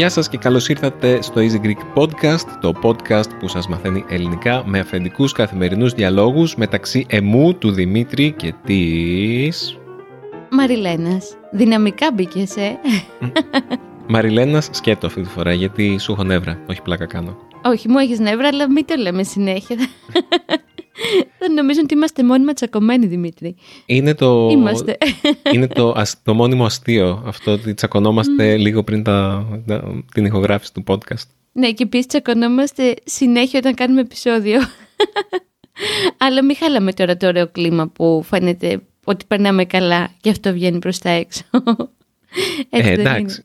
Γεια σας και καλώς ήρθατε στο Easy Greek Podcast, το podcast που σας μαθαίνει ελληνικά με αφεντικούς καθημερινούς διαλόγους μεταξύ εμού, του Δημήτρη και της... Μαριλένας. Δυναμικά μπήκες, ε. Μαριλένας σκέτο αυτή τη φορά γιατί σου έχω νεύρα, όχι πλάκα κάνω. Όχι, μου έχεις νεύρα, αλλά μην το λέμε συνέχεια. Δεν νομίζω ότι είμαστε μόνιμα τσακωμένοι, Δημήτρη. Είναι το, Είμαστε. είναι το, ασ- το μόνιμο αστείο αυτό ότι τσακωνόμαστε λίγο πριν τα, τα- την ηχογράφηση του podcast. Ναι, και επίσης τσακωνόμαστε συνέχεια όταν κάνουμε επεισόδιο. Αλλά μην χάλαμε τώρα το ωραίο κλίμα που φαίνεται ότι περνάμε καλά και αυτό βγαίνει προς τα έξω. Έτσι Ε, δεν εντάξει.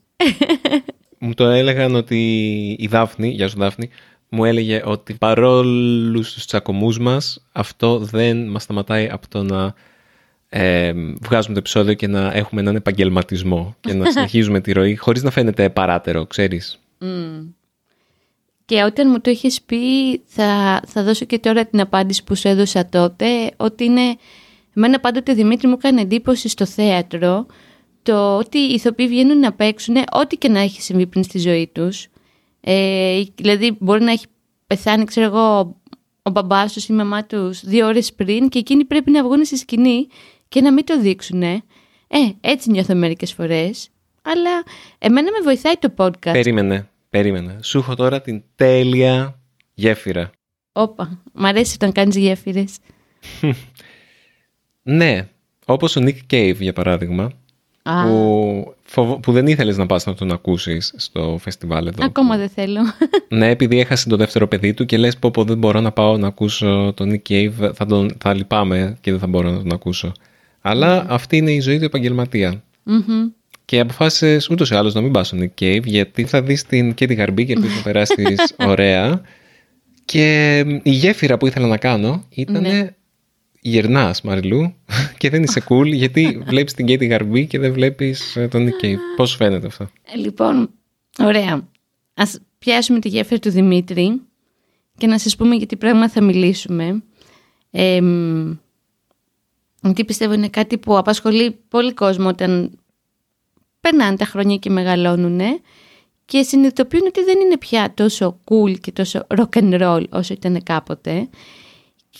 μου το έλεγαν ότι η Δάφνη, γεια σου Δάφνη, μου έλεγε ότι παρόλους τους τσακωμούς μας, αυτό δεν μας σταματάει από το να ε, βγάζουμε το επεισόδιο και να έχουμε έναν επαγγελματισμό και να συνεχίζουμε τη ροή χωρίς να φαίνεται παράτερο, ξέρεις. είναι. Και όταν μου το είχες πει θα, θα δώσω και τώρα την απάντηση που σου έδωσα τότε ότι είναι, εμένα πάντοτε Δημήτρη μου έκανε εντύπωση στο θέατρο το ότι οι ηθοποιοί βγαίνουν να παίξουν ό,τι και να έχει συμβεί πριν στη ζωή τους. Ε, δηλαδή μπορεί να έχει πεθάνει ξέρω εγώ ο μπαμπάς τους ή η μαμά τους δύο ώρες πριν και εκείνοι πρέπει να βγουν στη σκηνή και να μην το δείξουν. Ε, έτσι νιώθω μερικές φορές. Αλλά εμένα με βοηθάει το podcast. Περίμενε, περίμενε. Σου έχω τώρα την τέλεια γέφυρα. Όπα, μ' αρέσει όταν κάνεις γέφυρες. Ναι, όπως ο Nick Cave για παράδειγμα, Α, που, φοβο- που δεν ήθελες να πας να τον ακούσεις στο φεστιβάλ εδώ. ακόμα δεν θέλω. Ναι, επειδή έχασε το δεύτερο παιδί του και λες πω πω δεν μπορώ να πάω να ακούσω τον Nick Cave, θα, τον, θα λυπάμαι και δεν θα μπορώ να τον ακούσω. Αλλά αυτή είναι η ζωή του επαγγελματία. Μμμ. Και αποφάσισες ούτως ή άλλως να μην πας στον Nick Cave γιατί θα δεις την Katy Γαρμπή και ελπίζω να περάσεις ωραία. Και η γέφυρα που ήθελα να κάνω ήταν Ναι. Γερνάς Μαριλού και δεν είσαι cool γιατί βλέπεις την Katy Γαρμπή και δεν βλέπεις ε, τον Nick Cave. Πώς σου φαίνεται αυτό; Ε, λοιπόν, ωραία. Ας πιάσουμε τη γέφυρα του Δημήτρη και να σας πούμε για τι πράγμα θα μιλήσουμε. Ε, μ, γιατί πιστεύω είναι κάτι που απασχολεί πολύ κόσμο όταν περνάνε τα χρόνια και μεγαλώνουν και συνειδητοποιούν ότι δεν είναι πια τόσο cool και τόσο rock and roll όσο ήταν κάποτε.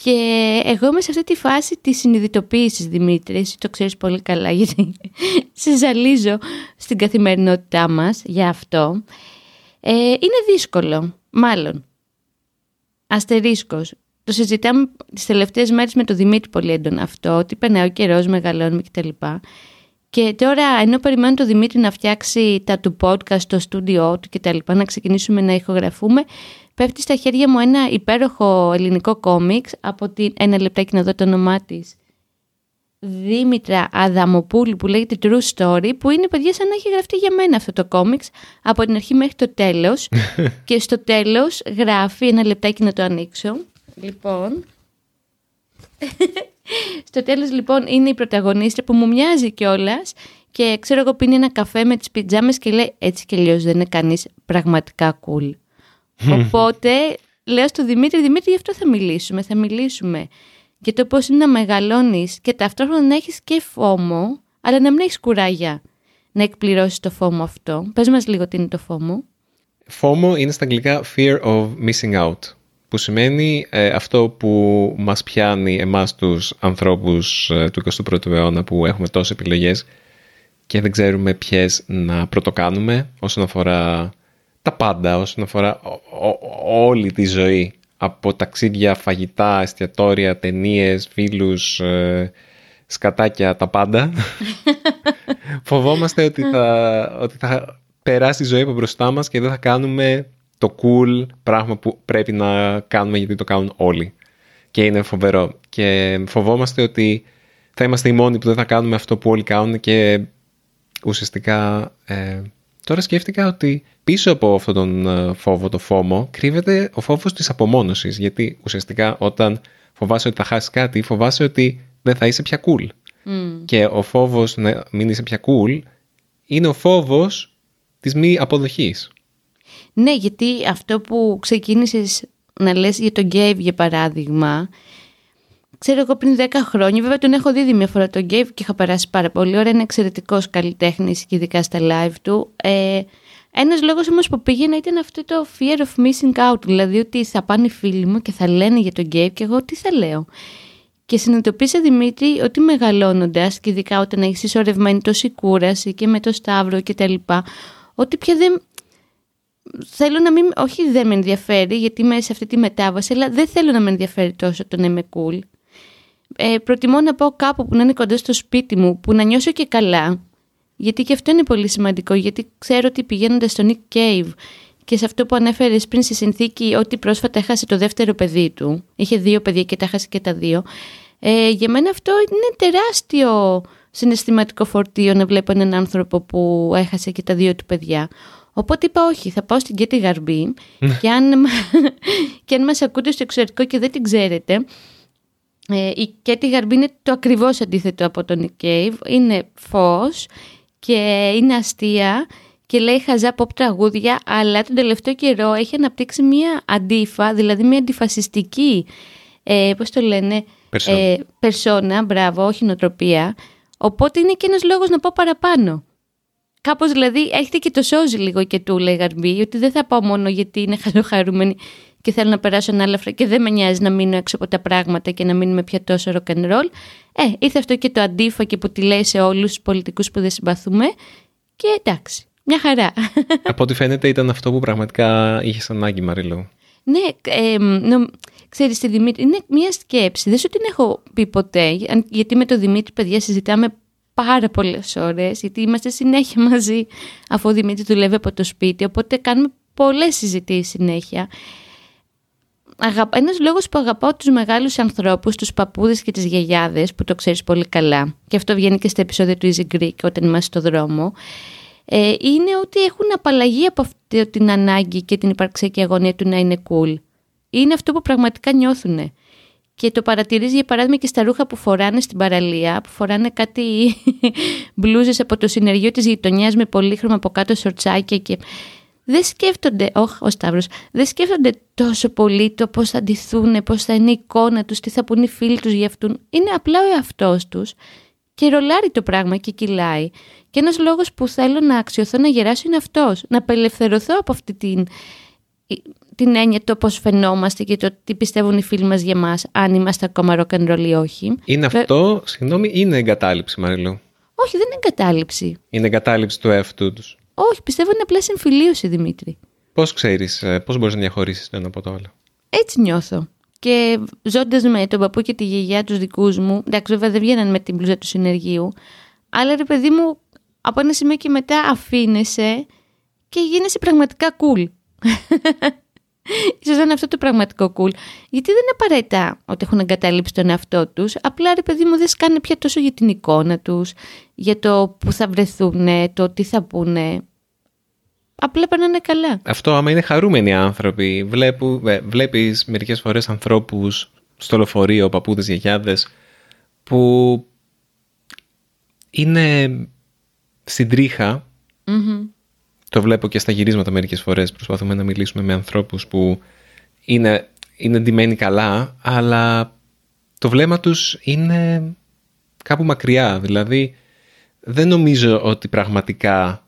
Και εγώ είμαι σε αυτή τη φάση της συνειδητοποίησης, Δημήτρη, εσύ το ξέρεις πολύ καλά γιατί σε ζαλίζω στην καθημερινότητά μας για αυτό. Ε, είναι δύσκολο, μάλλον. Αστερίσκος. Το συζητάμε τις τελευταίες μέρες με τον Δημήτρη πολύ έντονα αυτό, ότι περνάει ο καιρός, μεγαλώνουμε κτλ. Και τώρα, ενώ περιμένω τον Δημήτρη να φτιάξει τα του podcast, το στούντιό του κτλ, να ξεκινήσουμε να ηχογραφούμε, πέφτει στα χέρια μου ένα υπέροχο ελληνικό κόμιξ από την ένα λεπτάκι να δω το όνομά της. Δήμητρα Αδαμοπούλου που λέγεται True Story που είναι παιδιά σαν να έχει γραφτεί για μένα αυτό το κόμιξ από την αρχή μέχρι το τέλος. Και στο τέλος γράφει ένα λεπτάκι να το ανοίξω. Λοιπόν. Στο τέλος λοιπόν είναι η πρωταγωνίστρια που μου μοιάζει κιόλας και ξέρω εγώ πίνει ένα καφέ με τις πιτζάμες και λέει έτσι και αλλιώς δεν είναι κανείς πραγματικά cool οπότε λέω στο Δημήτρη Δημήτρη γι' αυτό θα μιλήσουμε θα μιλήσουμε για το πώς είναι να μεγαλώνεις και ταυτόχρονα να έχεις και φόμο, αλλά να μην έχεις κουράγια να εκπληρώσεις το φόμο αυτό. Πες μας λίγο τι είναι το φόμο. FOMO είναι στα αγγλικά Fear of Missing Out, που σημαίνει ε, αυτό που μας πιάνει εμάς τους ανθρώπους ε, του 21ου αιώνα που έχουμε τόσες επιλογές και δεν ξέρουμε ποιες να πρωτοκάνουμε όσον αφορά τα πάντα, όσον αφορά ο- ο- όλη τη ζωή. Από ταξίδια, φαγητά, εστιατόρια, ταινίες, φίλους, ε, σκατάκια, τα πάντα. Φοβόμαστε ότι θα, ότι θα περάσει η ζωή από μπροστά μας και δεν θα κάνουμε το cool πράγμα που πρέπει να κάνουμε γιατί το κάνουν όλοι. Και είναι φοβερό. Και φοβόμαστε ότι θα είμαστε οι μόνοι που δεν θα κάνουμε αυτό που όλοι κάνουν και ουσιαστικά ε, τώρα σκέφτηκα ότι πίσω από αυτόν τον ε, φόβο, το φόμο, κρύβεται ο φόβος της απομόνωσης. Γιατί ουσιαστικά όταν φοβάσαι ότι θα χάσεις κάτι, φοβάσαι ότι δεν θα είσαι πια cool. Και ο φόβος να μην είσαι πια cool είναι ο φόβος της μη αποδοχής. Ναι, γιατί αυτό που ξεκίνησες να λες για τον Γκέιβ για παράδειγμα, ξέρω εγώ πριν 10 χρόνια, βέβαια τον έχω δει μια φορά τον Γκέιβ και είχα περάσει πάρα πολύ ώρα, είναι εξαιρετικός καλλιτέχνης και ειδικά στα live του. Ε, ένας λόγος όμως που πήγαινα ήταν αυτό το fear of missing out, δηλαδή ότι θα πάνε οι φίλοι μου και θα λένε για τον Γκέιβ και εγώ τι θα λέω. Και συνειδητοποίησα Δημήτρη ότι μεγαλώνοντας και ειδικά όταν έχεις συσσωρευμένη τόση κούραση και με το Σταύρο και τα λοιπά, ότι πια δεν. Θέλω να μην. Όχι, δεν με ενδιαφέρει, γιατί είμαι σε αυτή τη μετάβαση, αλλά δεν θέλω να με ενδιαφέρει τόσο το να είμαι cool. Ε, προτιμώ να πάω κάπου που να είναι κοντά στο σπίτι μου, που να νιώσω και καλά. Γιατί και αυτό είναι πολύ σημαντικό, γιατί ξέρω ότι πηγαίνοντας στο Nick Cave και σε αυτό που ανέφερες πριν στη συνθήκη ότι πρόσφατα έχασε το δεύτερο παιδί του. Είχε δύο παιδιά και τα έχασε και τα δύο. Ε, για μένα αυτό είναι τεράστιο συναισθηματικό φορτίο να βλέπω έναν άνθρωπο που έχασε και τα δύο του παιδιά. Οπότε είπα όχι, θα πάω στην Κέτη Γαρμπή ναι. και αν, και αν μας ακούτε στο εξωτερικό και δεν την ξέρετε, ε, η Κέτη Γαρμπή είναι το ακριβώς αντίθετο από τον Nick Cave. Είναι φως και είναι αστεία και λέει χαζά pop τραγούδια, αλλά τον τελευταίο καιρό έχει αναπτύξει μια αντίφα, δηλαδή μια αντιφασιστική, ε, πώς το λένε, ε, περσόνα, μπράβο, όχι νοοτροπία. Οπότε είναι και ένας λόγος να πάω παραπάνω. Κάπως δηλαδή έρχεται και το σώζει λίγο και του λέει Γαρμπή, ότι δεν θα πάω μόνο γιατί είναι χαρούμενη και θέλω να περάσω ένα άλλο και δεν με νοιάζει να μείνω έξω από τα πράγματα και να μείνουμε πια τόσο rock and roll. Ε, ήρθε αυτό και το αντίφα και που τη λέει σε όλους τους πολιτικούς που δεν συμπαθούμε και εντάξει. Μια χαρά. Από ό,τι φαίνεται ήταν αυτό που πραγματικά είχες ανάγκη, Μαρίλο. Ναι, ε, νο, ξέρεις, τη Δημήτρη, είναι μια σκέψη. Δεν σου την έχω πει ποτέ, γιατί με το Δημήτρη, παιδιά, συζητάμε πάρα πολλές ώρες, γιατί είμαστε συνέχεια μαζί, αφού ο Δημήτρης δουλεύει από το σπίτι, οπότε κάνουμε πολλές συζητήσεις συνέχεια. Ένας λόγος που αγαπάω τους μεγάλους ανθρώπους, τους παππούδες και τις γιαγιάδες, που το ξέρεις πολύ καλά, και αυτό βγαίνει και στα επεισόδια του Easy Greek όταν είμαστε στο δρόμο, ε, είναι ότι έχουν απαλλαγή από αυτή την ανάγκη και την υπαρξιακή αγωνία του να είναι cool. Είναι αυτό που πραγματικά νιώθουν. Και το παρατηρείς για παράδειγμα και στα ρούχα που φοράνε στην παραλία, που φοράνε κάτι μπλούζες από το συνεργείο της γειτονιάς με πολύχρωμα από κάτω σορτσάκια και δεν σκέφτονται, όχι ο Σταύρος, δεν σκέφτονται τόσο πολύ το πώς θα αντιθούν, πώς θα είναι η εικόνα τους, τι θα πούν οι φίλοι τους για αυτούν. Είναι απλά ο εαυτός τους και ρολάρει το πράγμα και κυλάει. Και ένας λόγος που θέλω να αξιωθώ να γεράσω είναι αυτός. Να απελευθερωθώ από αυτή την, την έννοια το πώς φαινόμαστε και το τι πιστεύουν οι φίλοι μας για μας, αν είμαστε ακόμα rock ή όχι. Είναι αυτό, συγγνώμη, είναι εγκατάλειψη Μαριλού. Όχι, δεν είναι εγκατάλειψη. Είναι εγκατάλειψη του εαυτού τους. Όχι, πιστεύω είναι απλά συμφιλίωση, Δημήτρη. Πώς ξέρεις, ε, πώς μπορείς να διαχωρίσεις το ένα από το άλλο; Έτσι νιώθω. Και ζώντας με τον παππού και τη γιαγιά τους δικούς μου, εντάξει, βέβαια δεν βγαίναν με την μπλούζα του συνεργείου, αλλά ρε παιδί μου, από ένα σημείο και μετά αφήνεσαι και γίνεσαι πραγματικά cool. Ίσως είναι αυτό το πραγματικό cool. Γιατί δεν είναι απαραίτητα ότι έχουν εγκαταλείψει τον εαυτό τους. Απλά ρε παιδί μου δεν σκάνε πια τόσο για την εικόνα τους, για το που θα βρεθούν, το τι θα πούνε. Απλά περνάνε καλά. Αυτό άμα είναι χαρούμενοι άνθρωποι. Βλέπου, ε, βλέπεις μερικές φορές ανθρώπους στο λεωφορείο, παππούδες, γιαγιάδες, που είναι στην τριχα Το βλέπω και στα γυρίσματα μερικές φορές. Προσπαθούμε να μιλήσουμε με ανθρώπους που είναι, είναι ντυμένοι καλά, αλλά το βλέμμα τους είναι κάπου μακριά. Δηλαδή, δεν νομίζω ότι πραγματικά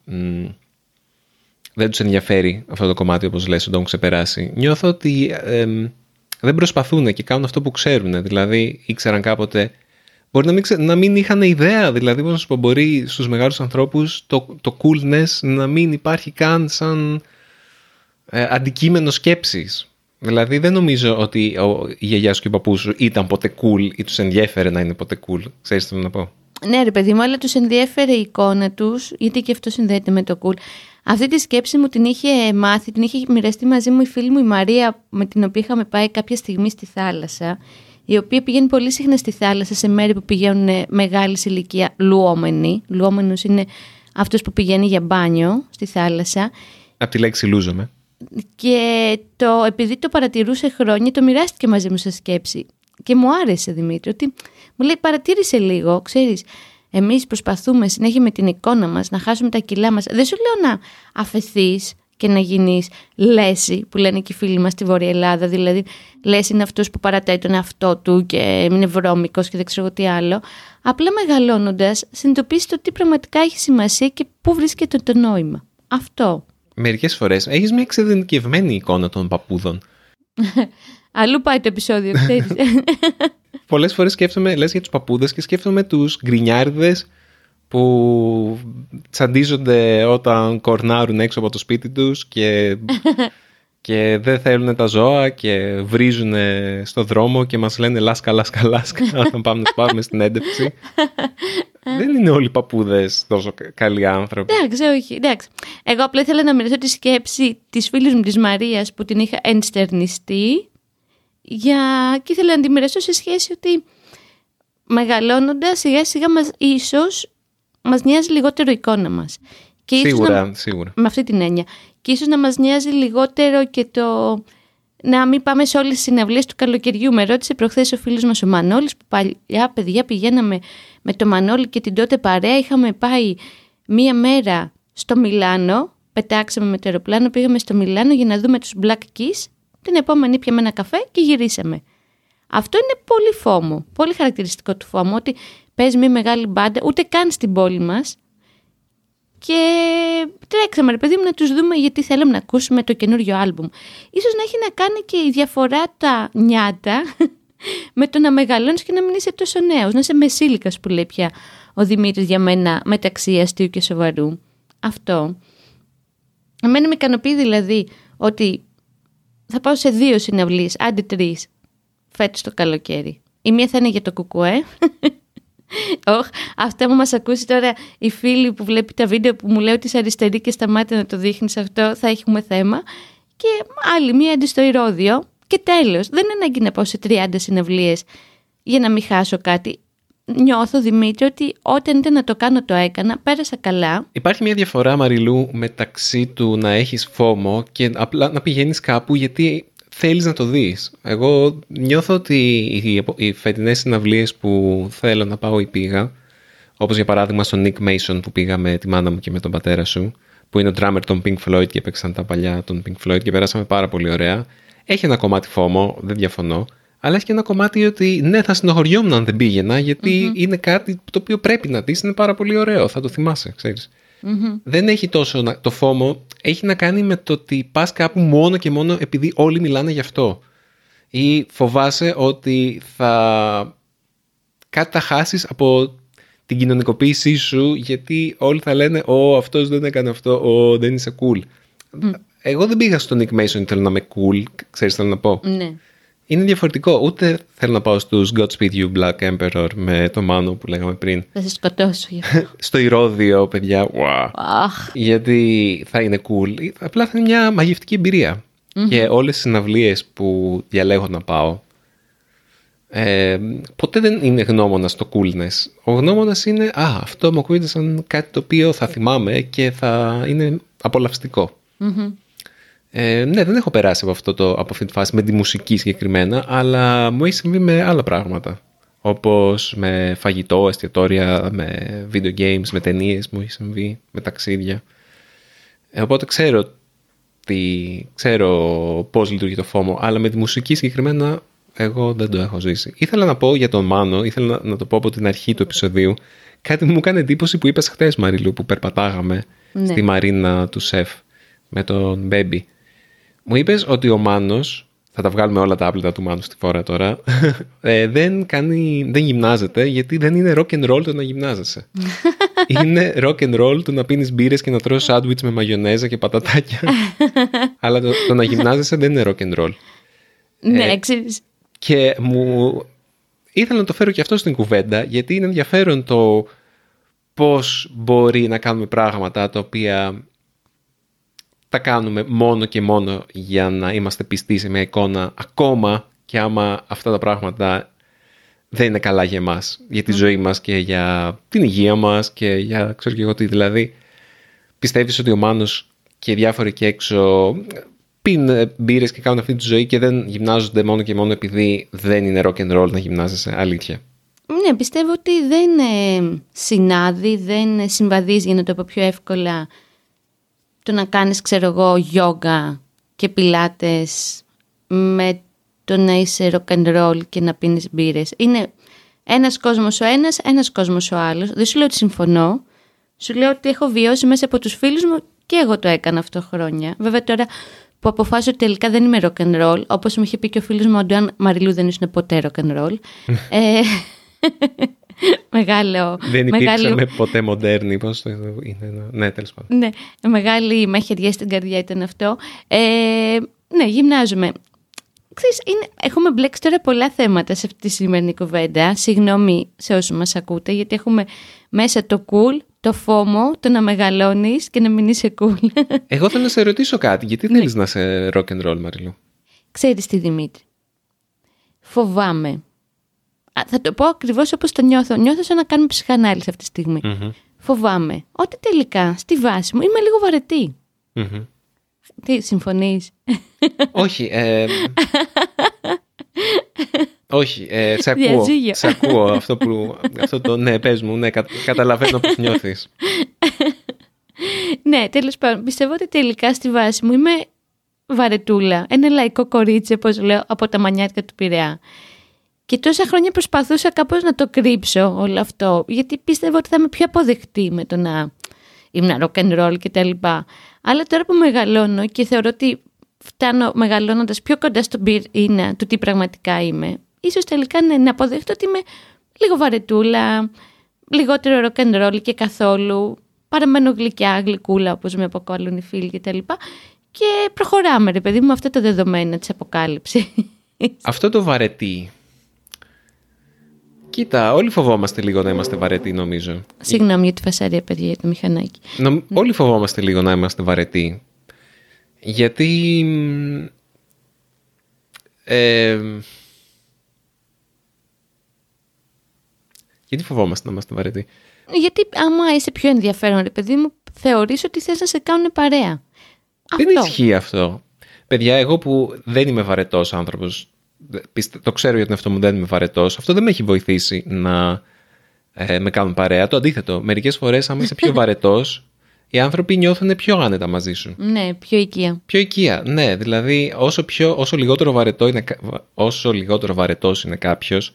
δεν τους ενδιαφέρει αυτό το κομμάτι όπως λες ότι έχουν ξεπεράσει. Νιώθω ότι δεν προσπαθούν και κάνουν αυτό που ξέρουν. Δηλαδή ήξεραν κάποτε Μπορεί να μην, να μην είχαν ιδέα, δηλαδή πώς να σου πω, μπορεί στους μεγάλους ανθρώπους το, το coolness να μην υπάρχει καν σαν ε, αντικείμενο σκέψης. Δηλαδή δεν νομίζω ότι ο, η γιαγιάς σου και ο παππούς σου ήταν ποτέ cool ή τους ενδιέφερε να είναι ποτέ cool. Ξέρεις τι θέλω να πω; Ναι ρε παιδί μου, αλλά τους ενδιέφερε η εικόνα τους, γιατί και αυτό συνδέεται με το cool. Αυτή τη σκέψη μου την είχε μάθει, την είχε μοιραστεί μαζί μου η φίλη μου η Μαρία, με την οποία είχαμε πάει κάποια στιγμή στη θάλασσα, η οποία πηγαίνει πολύ συχνά στη θάλασσα σε μέρη που πηγαίνουν μεγάλη ηλικία λουόμενοι. Λουόμενο είναι αυτό που πηγαίνει για μπάνιο στη θάλασσα. Από τη λέξη λούζομαι. Και το, επειδή το παρατηρούσε χρόνια, το μοιράστηκε μαζί μου σε σκέψη. Και μου άρεσε Δημήτρη, ότι μου λέει παρατήρησε λίγο, ξέρεις, εμείς προσπαθούμε συνέχεια με την εικόνα μας να χάσουμε τα κιλά μας, δεν σου λέω να αφαιθείς και να γίνεις λέση που λένε και οι φίλοι μας στη Βόρεια Ελλάδα, δηλαδή λέση είναι αυτός που παρατάει τον εαυτό του και είναι βρώμικος και δεν ξέρω τι άλλο. Απλά μεγαλώνοντας συνειδητοποιείς το τι πραγματικά έχει σημασία και πού βρίσκεται το νόημα. Αυτό. Μερικές φορές έχεις μια εξειδικευμένη εικόνα των παππούδων. Αλλού πάει το επεισόδιο, ξέρεις. Πολλές φορές σκέφτομαι, λες για τους παππούδες και σκέφτομαι τους γκρινιάριδες που τσαντίζονται όταν κορνάρουν έξω από το σπίτι τους και, και δεν θέλουν τα ζώα και βρίζουν στο δρόμο και μας λένε λάσκα, λάσκα, λάσκα όταν πάμε να πάρουμε στην έντευξη. δεν είναι όλοι οι παππούδες τόσο καλοί άνθρωποι. Εντάξει, όχι. Εντάξει. Εγώ απλά ήθελα να μοιραστώ τη σκέψη της φίλης μου της Μαρίας που την είχα ενστερνιστεί για... και ήθελα να τη μοιραστώ σε σχέση ότι μεγαλώνοντας σιγά σιγά μας ίσως μας νοιάζει λιγότερο η εικόνα μας. Και σίγουρα, να... σίγουρα. Με αυτή την έννοια. Και ίσως να μας νοιάζει λιγότερο και το να μην πάμε σε όλες τις συναυλίες του καλοκαιριού. Με ρώτησε προχθές ο φίλος μας ο Μανώλης που παλιά παιδιά πηγαίναμε με το Μανώλη και την τότε παρέα. Είχαμε πάει μία μέρα στο Μιλάνο, πετάξαμε με το αεροπλάνο, πήγαμε στο Μιλάνο για να δούμε τους Black Keys. Την επόμενη πιαμε ένα καφέ και γυρίσαμε. Αυτό είναι πολύ φόμο, πολύ χαρακτηριστικό του φόμου, ότι παίζει μια μεγάλη μπάντα, ούτε καν στην πόλη μας. Και τρέξαμε, ρε παιδί μου, να τους δούμε γιατί θέλαμε να ακούσουμε το καινούριο άλμπουμ. Ίσως να έχει να κάνει και η διαφορά τα νιάτα με το να μεγαλώνεις και να μην είσαι τόσο νέος, να είσαι μεσήλικας που λέει πια ο Δημήτρης για μένα μεταξύ αστείου και σοβαρού. Αυτό. Εμένα με ικανοποιεί δηλαδή ότι θα πάω σε δύο συναυλίες, άντε τρεις, φέτος το καλοκαίρι. Η μία θα είναι για το κουκουέ Όχι, αυτά που μας ακούσει τώρα η φίλη που βλέπει τα βίντεο που μου λέει ότι είσαι αριστερή και σταμάτη να το δείχνεις αυτό, θα έχουμε θέμα. Και άλλη μία αντί στο ηρώδιο και τέλος. Δεν είναι ανάγκη να πάω σε 30 συνευλίες για να μην χάσω κάτι. Νιώθω, Δημήτρη, ότι όταν ήταν να το κάνω το έκανα, πέρασα καλά. Υπάρχει μια διαφορά, Μαριλού, μεταξύ του να έχεις φόμο και απλά να πηγαίνεις κάπου γιατί θέλεις να το δεις. Εγώ νιώθω ότι οι, οι φετινές συναυλίες που θέλω να πάω ή πήγα, όπως για παράδειγμα στο Nick Mason που πήγα με τη μάνα μου και με τον πατέρα σου, που είναι ο drummer των Pink Floyd και έπαιξαν τα παλιά των Pink Floyd και περάσαμε πάρα πολύ ωραία. Έχει ένα κομμάτι φόμο, δεν διαφωνώ, αλλά έχει και ένα κομμάτι ότι ναι, θα συνοχωριόμουν αν δεν πήγαινα, είναι κάτι το οποίο πρέπει να δεις, είναι πάρα πολύ ωραίο, θα το θυμάσαι, ξέρεις. Δεν έχει τόσο το φόμο, έχει να κάνει με το ότι πας κάπου μόνο και μόνο επειδή όλοι μιλάνε γι' αυτό. Ή φοβάσαι ότι θα κάτι θα χάσεις από την κοινωνικοποίησή σου γιατί όλοι θα λένε «Ω, αυτός δεν έκανε αυτό, «Ω, δεν είσαι cool». Εγώ δεν πήγα στο Nick Mason θέλω να είμαι cool, ξέρεις τι θέλω να πω. Ναι είναι διαφορετικό. Ούτε θέλω να πάω στους Godspeed You Black Emperor με το Μάνο που λέγαμε πριν. Θα σε σκοτώσω. Στο ηρώδιο, παιδιά. Wow. Γιατί θα είναι cool. Απλά θα είναι μια μαγευτική Και όλες οι συναυλίες που διαλέγω να πάω ε, ποτέ δεν είναι γνώμονας στο coolness. Ο γνώμονας είναι «Α, αυτό μου ακούγεται σαν κάτι το οποίο θα θυμάμαι και θα είναι απολαυστικό». Ε, ναι, δεν έχω περάσει από, αυτό το, από αυτή τη φάση με τη μουσική συγκεκριμένα, αλλά μου έχει συμβεί με άλλα πράγματα. Όπως με φαγητό, εστιατόρια, με video games, με ταινίες μου έχει συμβεί, με ταξίδια. Ε, οπότε ξέρω, τι, ξέρω πώς λειτουργεί το φόμο, αλλά με τη μουσική συγκεκριμένα εγώ δεν το έχω ζήσει. Ήθελα να πω για τον Μάνο, ήθελα να, το πω από την αρχή του επεισοδίου, κάτι μου έκανε εντύπωση που είπες χθες Μαριλού, που περπατάγαμε ναι. στη μαρίνα του Σεφ με τον Μπέμπι. Μου είπες ότι ο Μάνος, θα τα βγάλουμε όλα τα άπλυτα του Μάνου στη φορά τώρα, ε, δεν, κάνει, δεν γυμνάζεται γιατί δεν είναι rock and roll το να γυμνάζεσαι. είναι rock and roll το να πίνεις μπύρες και να τρως σάντουιτς με μαγιονέζα και πατατάκια. Αλλά το, το, να γυμνάζεσαι δεν είναι rock and roll. Ναι, ε, ξέρεις. Και μου ήθελα να το φέρω και αυτό στην κουβέντα γιατί είναι ενδιαφέρον το πώς μπορεί να κάνουμε πράγματα τα οποία τα κάνουμε μόνο και μόνο για να είμαστε πιστοί σε μια εικόνα ακόμα και άμα αυτά τα πράγματα δεν είναι καλά για εμάς, για τη ζωή μας και για την υγεία μας και για ξέρω και εγώ τι δηλαδή. Πιστεύεις ότι ο Μάνος και οι διάφοροι εκεί έξω πίνουν μπύρες και κάνουν αυτή τη ζωή και δεν γυμνάζονται μόνο και μόνο επειδή δεν είναι rock and roll να γυμνάζεσαι, αλήθεια. Ναι, πιστεύω ότι δεν ε, συνάδει, δεν συμβαδίζει για να το πω πιο εύκολα το να κάνεις, ξέρω εγώ, γιόγκα και πιλάτες με το να είσαι rock and roll και να πίνεις μπύρες. Είναι ένας κόσμος ο ένας, ένας κόσμος ο άλλος. Δεν σου λέω ότι συμφωνώ. Σου λέω ότι έχω βιώσει μέσα από τους φίλους μου και εγώ το έκανα αυτό χρόνια. Βέβαια τώρα που αποφάσισα ότι τελικά δεν είμαι rock and roll, όπως μου είχε πει και ο φίλος μου, ο Αντουάν Μαριλού δεν ήσουν ποτέ rock and roll. ε, μεγάλο... Δεν υπήρξαμε ποτέ μοντέρνοι, πώς το είναι. Ναι, τέλος πάντων. Ναι, μεγάλη μαχαιριά στην καρδιά ήταν αυτό. Ε, ναι, γυμνάζομαι. Ξέρεις, είναι, έχουμε μπλέξει τώρα πολλά θέματα σε αυτή τη σημερινή κουβέντα. Συγγνώμη σε όσους μας ακούτε, γιατί έχουμε μέσα το cool, το φόμο, το να μεγαλώνεις και να μην είσαι cool. Εγώ θέλω να σε ρωτήσω κάτι. Γιατί ναι. θέλεις να είσαι rock and roll, Μαριλού; Ξέρεις τι, Δημήτρη; Φοβάμαι. Θα το πω ακριβώς όπως το νιώθω. Νιώθω σαν να κάνουμε ψυχανάλυση αυτή τη στιγμη Φοβάμαι ότι τελικά στη βάση μου είμαι λίγο βαρετή. Τι, συμφωνείς; Όχι. Ε, όχι, ε, σε ακούω. σε ακούω αυτό που... Αυτό το, ναι, πες μου, ναι, καταλαβαίνω πώς νιώθεις. ναι, τέλος πάντων, πιστεύω ότι τελικά στη βάση μου είμαι βαρετούλα. Ένα λαϊκό κορίτσι, όπως λέω, από τα μανιάτικα του Πειραιά. Και τόσα χρόνια προσπαθούσα κάπως να το κρύψω όλο αυτό, γιατί πίστευα ότι θα είμαι πιο αποδεκτή με το να ήμουν rock and roll και τα λοιπά. Αλλά τώρα που μεγαλώνω και θεωρώ ότι φτάνω μεγαλώνοντας πιο κοντά στο μπυρ είναι του τι πραγματικά είμαι, ίσως τελικά ναι, να αποδέχτω ότι είμαι λίγο βαρετούλα, λιγότερο rock and roll και καθόλου, παραμένω γλυκιά, γλυκούλα όπως με αποκαλούν οι φίλοι και τα λοιπά και προχωράμε ρε παιδί μου με αυτά τα δεδομένα της αποκάλυψης. Αυτό το βαρετή Κοίτα, όλοι φοβόμαστε λίγο να είμαστε βαρετοί, νομίζω. Συγγνώμη για τη φασαρία, παιδιά, για το μηχανάκι. Νο... Όλοι φοβόμαστε λίγο να είμαστε βαρετοί. Γιατί. Ε... Γιατί φοβόμαστε να είμαστε βαρετοί; Γιατί άμα είσαι πιο ενδιαφέρον, ρε παιδί μου, θεωρείς ότι θες να σε κάνουν παρέα. Δεν ισχύει αυτό. Παιδιά, εγώ που δεν είμαι βαρετός άνθρωπος, το ξέρω για τον εαυτό μου, δεν είμαι βαρετός. Αυτό δεν με έχει βοηθήσει να ε, με κάνουν παρέα. Το αντίθετο. Μερικές φορές, άμα είσαι πιο βαρετός, οι άνθρωποι νιώθουν πιο άνετα μαζί σου. Ναι, πιο οικία. Πιο οικία, ναι. Δηλαδή, όσο, πιο, όσο λιγότερο, βαρετό είναι, όσο λιγότερο βαρετός είναι κάποιος,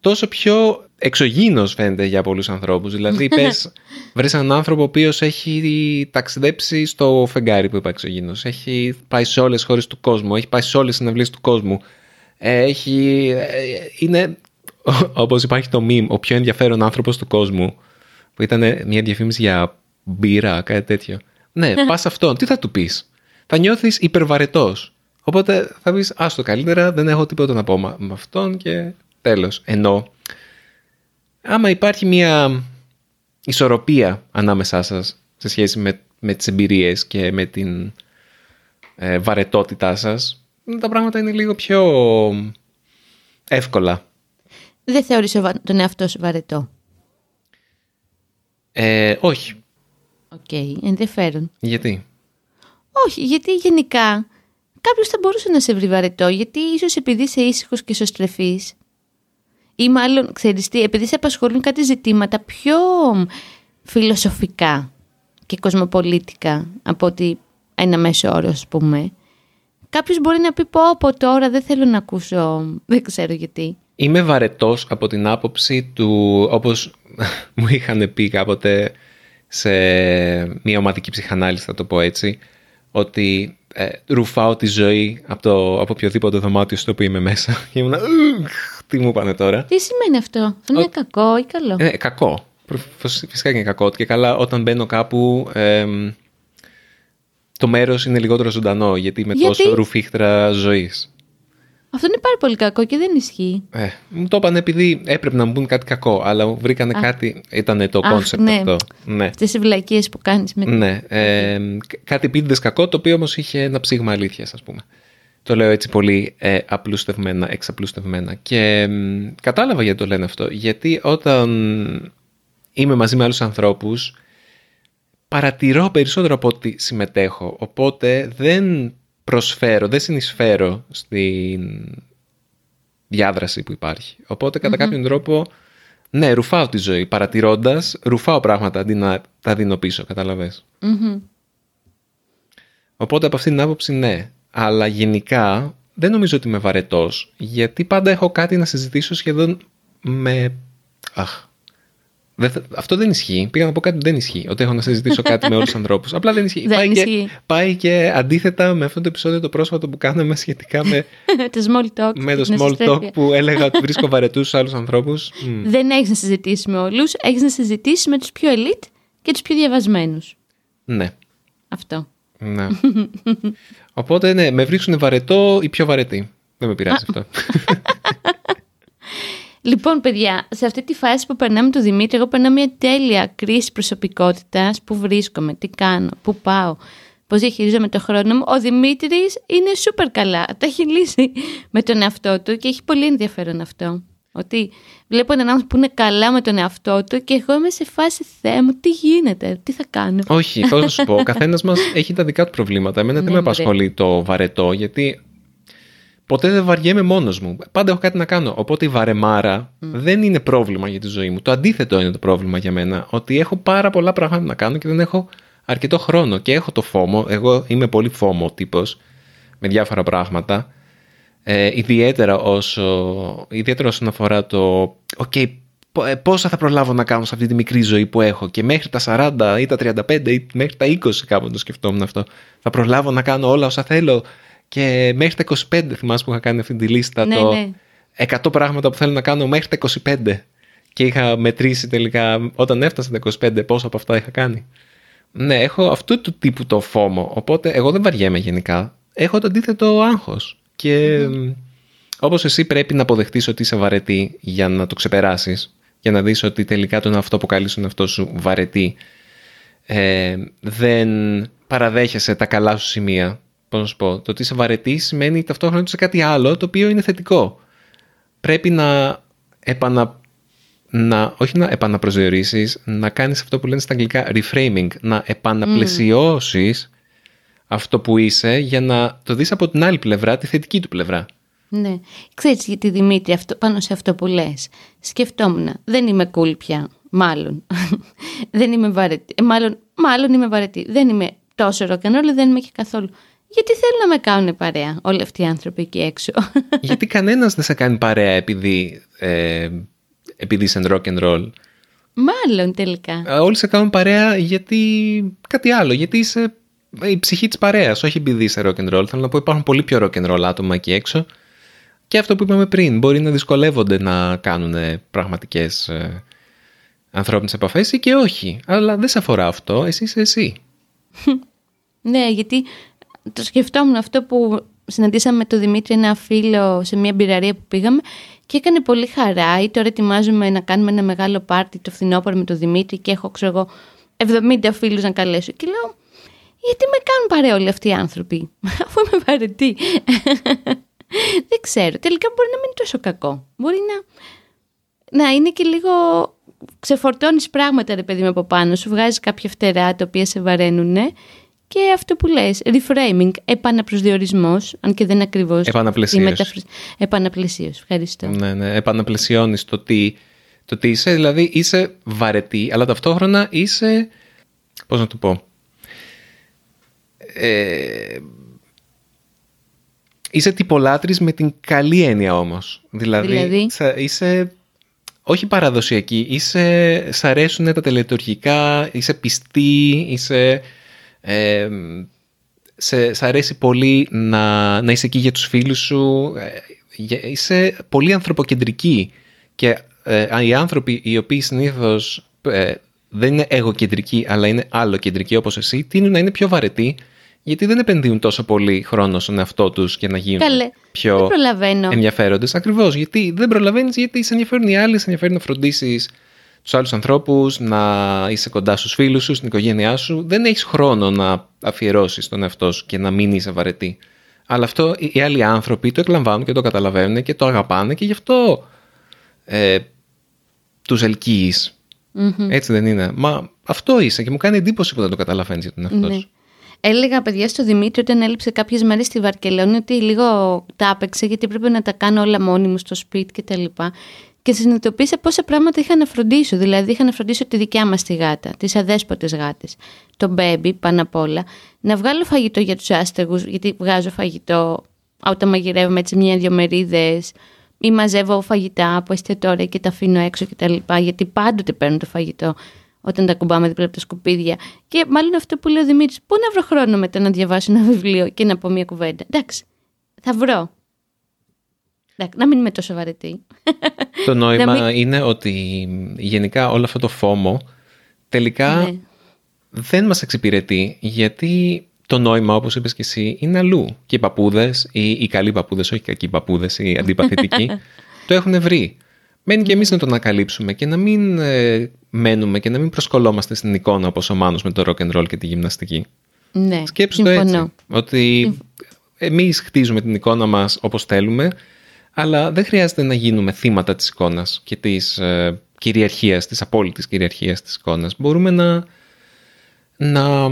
τόσο πιο εξωγήινος φαίνεται για πολλούς ανθρώπους. Δηλαδή, πες, βρες έναν άνθρωπο ο οποίος έχει ταξιδέψει στο φεγγάρι που είπα εξωγήινος. Έχει πάει σε όλες τις χώρες του κόσμου, έχει πάει σε όλες τις συναυλίες του κόσμου. Έχει, ε, είναι, όπως υπάρχει το meme, ο πιο ενδιαφέρον άνθρωπος του κόσμου, που ήταν μια διαφήμιση για μπύρα, κάτι τέτοιο. Ναι, πας αυτόν, τι θα του πεις; Θα νιώθεις υπερβαρετός. Οπότε θα πεις, άστο καλύτερα, δεν έχω τίποτα να πω με αυτόν και τέλος. Ενώ, άμα υπάρχει μια ισορροπία ανάμεσά σας σε σχέση με, με τις εμπειρίες και με την ε, βαρετότητά σας, τα πράγματα είναι λίγο πιο εύκολα. Δεν θεωρείς τον εαυτό σου βαρετό; Ε, όχι. OK, okay, ενδιαφέρον. Γιατί; Όχι, γιατί γενικά κάποιος θα μπορούσε να σε βρει βαρετό, γιατί ίσως επειδή είσαι ήσυχος και εσωστρεφής, ή μάλλον, ξέρεις τι, επειδή σε απασχολούν κάτι ζητήματα πιο φιλοσοφικά και κοσμοπολίτικα από ότι ένα μέσο όρο, ας πούμε, κάποιος μπορεί να πει πω από τώρα δεν θέλω να ακούσω, δεν ξέρω γιατί. Είμαι βαρετός από την άποψη του, όπως μου είχαν πει κάποτε σε μια ομαδική ψυχανάλυση, θα το πω έτσι, ότι ε, ρουφάω τη ζωή από, το, από οποιοδήποτε δωμάτιο στο οποίο είμαι μέσα. Και ήμουν, τι μου είπανε τώρα; Τι σημαίνει αυτό, αυτό είναι κακό ή καλό; Ε, κακό. Φυσικά είναι κακό. Και καλά, όταν μπαίνω κάπου, ε, το μέρος είναι λιγότερο ζωντανό, γιατί είμαι γιατί; τόσο ρουφήχτρα ζωής. Αυτό είναι πάρα πολύ κακό και δεν ισχύει. Ε, μου το είπαν επειδή έπρεπε να μου πούν κάτι κακό, αλλά βρήκανε κάτι. Ήταν το concept ναι. αυτό. Ναι. Αυτές οι βλακείες που κάνεις με Ναι. Ε, κάτι επίτηδες κακό, το οποίο όμως είχε ένα ψήγμα αλήθειας, ας πούμε. Το λέω έτσι πολύ ε, απλούστευμένα, εξαπλούστευμένα. Και κατάλαβα γιατί το λένε αυτό. Γιατί όταν είμαι μαζί με άλλους ανθρώπους, παρατηρώ περισσότερο από ότι συμμετέχω. Οπότε δεν προσφέρω, δεν συνεισφέρω στην διάδραση που υπάρχει. Οπότε κατά κάποιον τρόπο, ναι, ρουφάω τη ζωή. Παρατηρώντας, ρουφάω πράγματα αντί να τα δίνω πίσω, καταλαβες; Οπότε από αυτή την άποψη ναι. Αλλά γενικά δεν νομίζω ότι είμαι βαρετός, γιατί πάντα έχω κάτι να συζητήσω σχεδόν με... Αχ, δεν θα- αυτό δεν ισχύει. Πήγα να πω κάτι που δεν ισχύει. Ότι έχω να συζητήσω κάτι με όλους τους ανθρώπους. Απλά δεν ισχύει. Δεν πάει, ισχύει. Και, πάει και αντίθετα με αυτό το επεισόδιο το πρόσφατο που κάναμε σχετικά με, το small talk. με το την small ασυστέρεια. talk που έλεγα ότι βρίσκω βαρετούς στου άλλους ανθρώπους. Δεν έχεις να συζητήσεις με όλους. Έχεις να συζητήσεις με τους πιο elite και τους πιο διαβασμένους. Ναι. Αυτό. Ναι. Οπότε ναι, με βρίσκουν βαρετό ή πιο βαρετή. Δεν με πειράζει αυτό. Λοιπόν, παιδιά, σε αυτή τη φάση που περνάμε το Δημήτρη, εγώ περνάω μια τέλεια κρίση προσωπικότητας. Πού βρίσκομαι, τι κάνω, πού πάω, πώς διαχειρίζομαι το χρόνο μου. Ο Δημήτρης είναι σούπερ καλά. Τα έχει λύσει με τον εαυτό του και έχει πολύ ενδιαφέρον αυτό. Ότι βλέπω έναν άνθρωπο που είναι καλά με τον εαυτό του και εγώ είμαι σε φάση Θεέ μου, τι γίνεται, τι θα κάνω; Όχι, θα σου πω. Ο καθένας μας έχει τα δικά του προβλήματα. Εμένα δεν Ναι, με μωρέ. απασχολεί το βαρετό, γιατί ποτέ δεν βαριέμαι μόνος μου. Πάντα έχω κάτι να κάνω. Οπότε η βαρεμάρα δεν είναι πρόβλημα για τη ζωή μου. Το αντίθετο είναι το πρόβλημα για μένα. Ότι έχω πάρα πολλά πράγματα να κάνω και δεν έχω αρκετό χρόνο. Και έχω το φόμο. Εγώ είμαι πολύ φόμο τύπος με διάφορα πράγματα. Ε, ιδιαίτερα, όσο, ιδιαίτερα όσον αφορά το «ΟΚ, πο- ε, πόσα θα προλάβω να κάνω σε αυτή τη μικρή ζωή που έχω και μέχρι τα 40 ή τα 35 ή μέχρι τα 20 κάπου το σκεφτόμουν αυτό θα προλάβω να κάνω όλα όσα θέλω και μέχρι τα 25 θυμάσαι που είχα κάνει αυτή τη λίστα Ναι, το ναι. 100 πράγματα που θέλω να κάνω μέχρι τα 25 και είχα μετρήσει τελικά όταν έφτασα τα 25 πόσα από αυτά είχα κάνει ναι, έχω αυτού του τύπου το φόμο. Οπότε εγώ δεν βαριέμαι γενικά. Έχω το αντίθετο άγχος. Και mm όπως εσύ πρέπει να αποδεχτείς ότι είσαι βαρετή για να το ξεπεράσεις. Για να δεις ότι τελικά τον αυτό που καλείς τον εαυτό σου βαρετή. Ε, δεν παραδέχεσαι τα καλά σου σημεία. Πώς να σου πω. Το ότι είσαι βαρετή σημαίνει ταυτόχρονα ότι είσαι κάτι άλλο το οποίο είναι θετικό. Πρέπει να επανα να, όχι να επαναπροσδιορίσεις, να κάνεις αυτό που λένε στα αγγλικά reframing, να επαναπλαισιώσεις αυτό που είσαι για να το δεις από την άλλη πλευρά, τη θετική του πλευρά. Ναι. Ξέρεις γιατί Δημήτρη αυτό, πάνω σε αυτό που λες. Σκεφτόμουν, δεν είμαι cool πια. Μάλλον. δεν είμαι βαρετή. Ε, μάλλον, μάλλον είμαι βαρετή. Δεν είμαι τόσο ροκανόλη, δεν είμαι και καθόλου. Γιατί θέλουν να με κάνουν παρέα όλοι αυτοί οι άνθρωποι εκεί έξω; Γιατί κανένας δεν σε κάνει παρέα επειδή, ε, επειδή είσαι rock and roll. μάλλον τελικά. Ε, Όλοι σε κάνουν παρέα γιατί κάτι άλλο, γιατί είσαι η ψυχή της παρέας, όχι επειδή είσαι rock and roll. Θέλω να πω υπάρχουν πολύ πιο rock and roll άτομα εκεί έξω. Και αυτό που είπαμε πριν, μπορεί να δυσκολεύονται να κάνουν πραγματικές ε, ανθρώπινες επαφές ή και όχι. Αλλά δεν σε αφορά αυτό, εσύ είσαι εσύ. Ναι, γιατί το σκεφτόμουν αυτό που συναντήσαμε με τον Δημήτρη ένα φίλο σε μια μπειραρία που πήγαμε και έκανε πολύ χαρά ή τώρα ετοιμάζουμε να κάνουμε ένα μεγάλο πάρτι το φθινόπωρο με τον Δημήτρη και έχω ξέρω εγώ 70 φίλους να καλέσω και λέω γιατί με κάνουν παρέα όλοι αυτοί οι άνθρωποι αφού είμαι βαρετή δεν ξέρω τελικά μπορεί να μην είναι τόσο κακό μπορεί να, να είναι και λίγο ξεφορτώνεις πράγματα ρε παιδί μου από πάνω σου βγάζεις κάποια φτερά τα οποία σε βαραίνουν και αυτό που λες, reframing, επαναπροσδιορισμός, αν και δεν είναι ακριβώς Επαναπλαισίωση. η μεταφράση. Επαναπλαισίωση, ευχαριστώ. Ναι, ναι, επαναπλαισιώνεις το τι, το τι είσαι, δηλαδή είσαι βαρετή, αλλά ταυτόχρονα είσαι, πώς να το πω, ε, είσαι τυπολάτρης με την καλή έννοια όμως. Δηλαδή, Δηλαδή; θα- είσαι όχι παραδοσιακή, είσαι, σ' αρέσουν τα τελετουργικά, είσαι πιστή, είσαι... Ε, σε, σ' αρέσει πολύ να, να είσαι εκεί για τους φίλους σου, ε, για- είσαι πολύ ανθρωποκεντρική και ε, οι άνθρωποι οι οποίοι συνήθως ε, δεν είναι εγωκεντρικοί αλλά είναι άλλοκεντρικοί όπως εσύ, τείνουν να είναι πιο βαρετοί γιατί δεν επενδύουν τόσο πολύ χρόνο στον εαυτό τους και να γίνουν Καλέ, πιο δεν προλαβαίνω. ενδιαφέροντες. Ακριβώς, γιατί δεν προλαβαίνεις, γιατί σε ενδιαφέρουν οι άλλοι, σε ενδιαφέρει να φροντίσεις τους άλλους ανθρώπους, να είσαι κοντά στους φίλους σου, στην οικογένειά σου. Δεν έχεις χρόνο να αφιερώσεις τον εαυτό σου και να μην είσαι βαρετή. Αλλά αυτό οι οι άλλοι άνθρωποι το εκλαμβάνουν και το καταλαβαίνουν και το αγαπάνε και γι' αυτό ε, τους ελκυεις Έτσι δεν είναι. Μα αυτό είσαι και μου κάνει εντύπωση που δεν το καταλαβαίνεις για τον εαυτό Ναι. Σου. έλεγα παιδιά στο Δημήτρη όταν έλειψε κάποιες μέρες στη Βαρκελόνη ότι λίγο τα άπαιξε γιατί έπρεπε να τα κάνω όλα μόνη μου στο σπίτι και τα λοιπά. Και συνειδητοποίησα πόσα πράγματα είχα να φροντίσω. Δηλαδή, είχα να φροντίσω τη δικιά μας τη γάτα, τις αδέσποτες γάτες, τον μπέμπι πάνω απ' όλα. Να βγάλω φαγητό για τους άστεγους, γιατί βγάζω φαγητό όταν μαγειρεύω έτσι μια-δυο μερίδες ή μαζεύω φαγητά από εστιατόρια και τα αφήνω έξω κτλ. Γιατί πάντοτε παίρνω το φαγητό όταν τα κουμπάμε δίπλα από τα σκουπίδια. Και μάλλον αυτό που λέει ο Δημήτρης, πού να βρω χρόνο μετά να διαβάσω ένα βιβλίο και να πω μια κουβέντα. Εντάξει, θα βρω. Εντάξει, να μην είμαι τόσο βαρετή. Το νόημα είναι ότι γενικά όλο αυτό το φόμο τελικά ναι. δεν μας εξυπηρετεί γιατί το νόημα όπως είπες και εσύ είναι αλλού και οι παππούδες ή οι καλοί παππούδες, όχι οι κακοί παππούδες ή οι αντιπαθητικοί το έχουν βρει. Μένει και εμείς να το ανακαλύψουμε και να μην ε, μένουμε και να μην προσκολόμαστε στην εικόνα όπως ο Μάνος με το rock and roll και τη γυμναστική. Ναι, Σκέψου το έτσι, ότι εμείς χτίζουμε την εικόνα μας όπως θέλουμε, αλλά δεν χρειάζεται να γίνουμε θύματα της εικόνας και της ε, κυριαρχίας, της απόλυτης κυριαρχίας της εικόνας. Μπορούμε να, να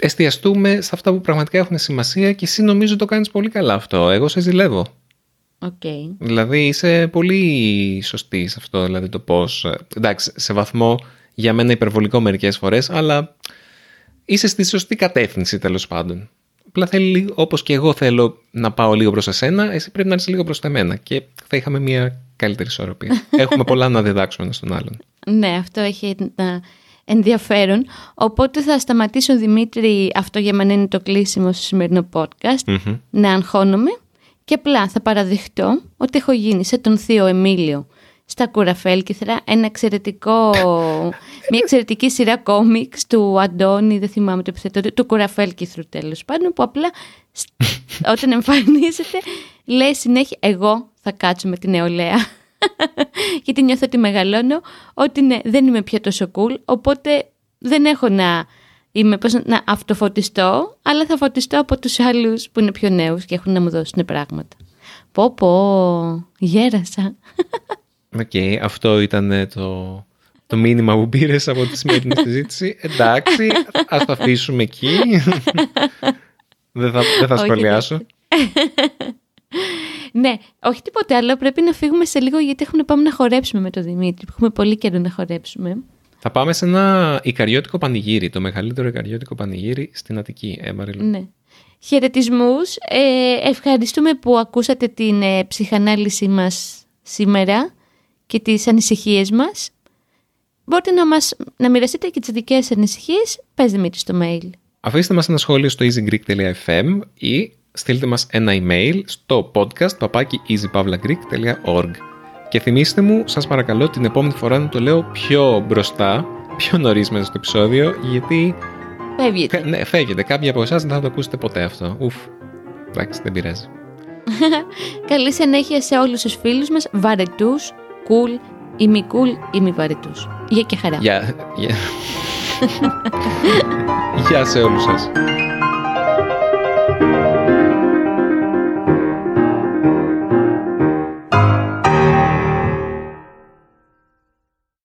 εστιαστούμε σε αυτά που πραγματικά έχουν σημασία και εσύ νομίζω το κάνεις πολύ καλά αυτό. Εγώ σε ζηλεύω. Okay. Δηλαδή είσαι πολύ σωστή σε αυτό, δηλαδή το πώς... Ε, εντάξει, σε βαθμό για μένα υπερβολικό μερικές φορές, αλλά είσαι στη σωστή κατεύθυνση τέλος πάντων. Απλά θέλει, όπως και εγώ θέλω να πάω λίγο προς εσένα, εσύ πρέπει να είσαι λίγο προς εμένα και θα είχαμε μια καλύτερη ισορροπία. Έχουμε πολλά να διδάξουμε ένας στον άλλον. Ναι, αυτό έχει ενδιαφέρον. Οπότε θα σταματήσω, Δημήτρη, αυτό για μένα είναι το κλείσιμο στο σημερινό podcast, να αγχώνομαι και απλά θα παραδειχτώ ότι έχω γίνει σε τον θείο Εμίλιο στα Κουραφέλκυθρα, ένα εξαιρετικό, μια εξαιρετική σειρά κόμιξ του Αντώνη, δεν θυμάμαι το επιθετό, του Κουραφέλκυθρου τέλος πάντων, που απλά όταν εμφανίζεται λέει συνέχεια εγώ θα κάτσω με την νεολαία. Γιατί νιώθω ότι μεγαλώνω, ότι ναι, δεν είμαι πια τόσο cool, οπότε δεν έχω να, είμαι, πώς, να αυτοφωτιστώ, αλλά θα φωτιστώ από τους άλλους που είναι πιο νέους και έχουν να μου δώσουν πράγματα. Πω πω, γέρασα. OK, okay, αυτό ήταν το, το μήνυμα που πήρες από τη σημερινή συζήτηση. Εντάξει, ας το αφήσουμε εκεί. δεν θα, δεν θα σχολιάσω. ναι, όχι τίποτε άλλο. Πρέπει να φύγουμε σε λίγο γιατί έχουμε πάμε να χορέψουμε με τον Δημήτρη. Έχουμε πολύ καιρό να χορέψουμε. Θα πάμε σε ένα Ικαριώτικο πανηγύρι, το μεγαλύτερο Ικαριώτικο πανηγύρι στην Αττική. Ε, ναι. Χαιρετισμούς. Ε, ευχαριστούμε που ακούσατε την ε, ψυχανάλυση μας σήμερα και τις ανησυχίες μας. Μπορείτε να, μας, να μοιραστείτε και τις δικές σας ανησυχίες. Πες Δημήτρης στο mail. Αφήστε μας ένα σχόλιο στο easygreek.fm ή στείλτε μας ένα email στο podcast παπάκι easypavlagreek.org και θυμίστε μου, σας παρακαλώ την επόμενη φορά να το λέω πιο μπροστά, πιο νωρίς μέσα στο επεισόδιο, γιατί... Φεύγετε. Ναι, φεύγετε. Κάποιοι από εσάς δεν θα το ακούσετε ποτέ αυτό. Ουφ, εντάξει, δεν πειράζει. Καλή συνέχεια σε όλους τους φίλους μας, βαρετούς, cool, ημικούλ, ημιβαρετούς. Γεια και χαρά. Γεια. Γεια. Γεια σε όλους σας.